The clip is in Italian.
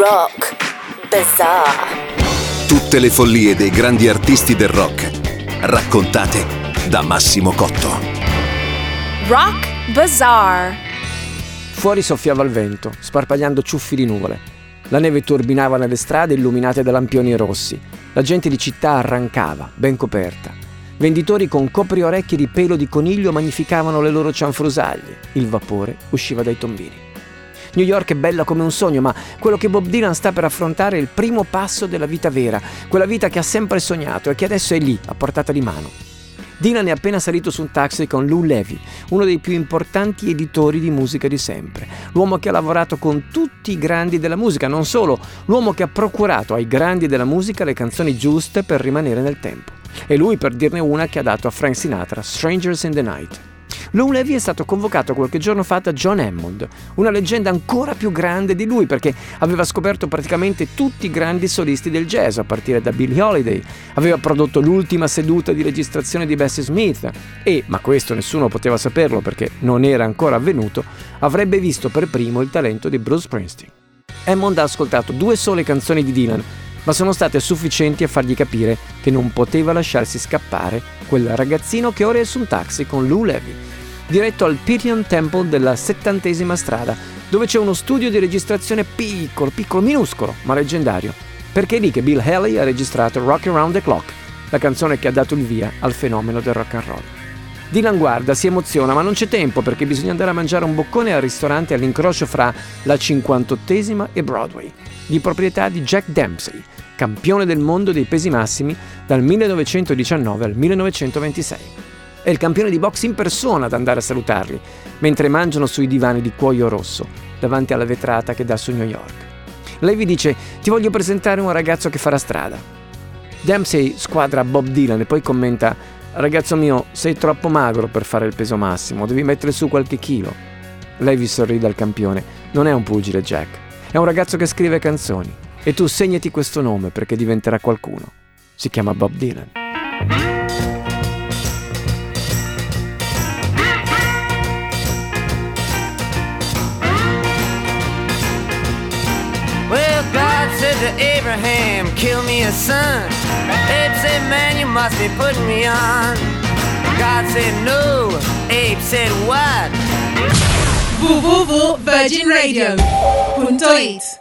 Rock Bazaar. Tutte le follie dei grandi artisti del rock, raccontate da Massimo Cotto. Rock Bazaar. Fuori soffiava il vento, sparpagliando ciuffi di nuvole. La neve turbinava nelle strade illuminate da lampioni rossi. La gente di città arrancava, ben coperta. Venditori con copriorecchie di pelo di coniglio magnificavano le loro cianfrusaglie. Il vapore usciva dai tombini. New York è bella come un sogno, ma quello che Bob Dylan sta per affrontare è il primo passo della vita vera, quella vita che ha sempre sognato e che adesso è lì, a portata di mano. Dylan è appena salito su un taxi con Lou Levy, uno dei più importanti editori di musica di sempre, l'uomo che ha lavorato con tutti i grandi della musica, non solo, l'uomo che ha procurato ai grandi della musica le canzoni giuste per rimanere nel tempo. E lui, per dirne una, che ha dato a Frank Sinatra Strangers in the Night. Lou Levy è stato convocato qualche giorno fa da John Hammond, una leggenda ancora più grande di lui perché aveva scoperto praticamente tutti i grandi solisti del jazz, a partire da Billie Holiday, aveva prodotto l'ultima seduta di registrazione di Bessie Smith. E, ma questo nessuno poteva saperlo perché non era ancora avvenuto, avrebbe visto per primo il talento di Bruce Springsteen. Hammond ha ascoltato due sole canzoni di Dylan, ma sono state sufficienti a fargli capire che non poteva lasciarsi scappare quel ragazzino che ora è su un taxi con Lou Levy diretto al Pythian Temple della settantesima strada, dove c'è uno studio di registrazione piccolo, piccolo, minuscolo, ma leggendario. Perché è lì che Bill Haley ha registrato Rock Around the Clock, la canzone che ha dato il via al fenomeno del rock and roll. Dylan guarda, si emoziona, ma non c'è tempo perché bisogna andare a mangiare un boccone al ristorante all'incrocio fra la 58esima e Broadway, di proprietà di Jack Dempsey, campione del mondo dei pesi massimi dal 1919 al 1926. È il campione di box in persona ad andare a salutarli, mentre mangiano sui divani di cuoio rosso, davanti alla vetrata che dà su New York. Lei vi dice, ti voglio presentare un ragazzo che farà strada. Dempsey squadra Bob Dylan e poi commenta, ragazzo mio, sei troppo magro per fare il peso massimo, devi mettere su qualche chilo. Lei vi sorride al campione, non è un pugile Jack, è un ragazzo che scrive canzoni. E tu segnati questo nome perché diventerà qualcuno. Si chiama Bob Dylan. To Abraham, kill me a son. Abe said, man, you must be putting me on. God said no. Abe said what? www.virginradio.it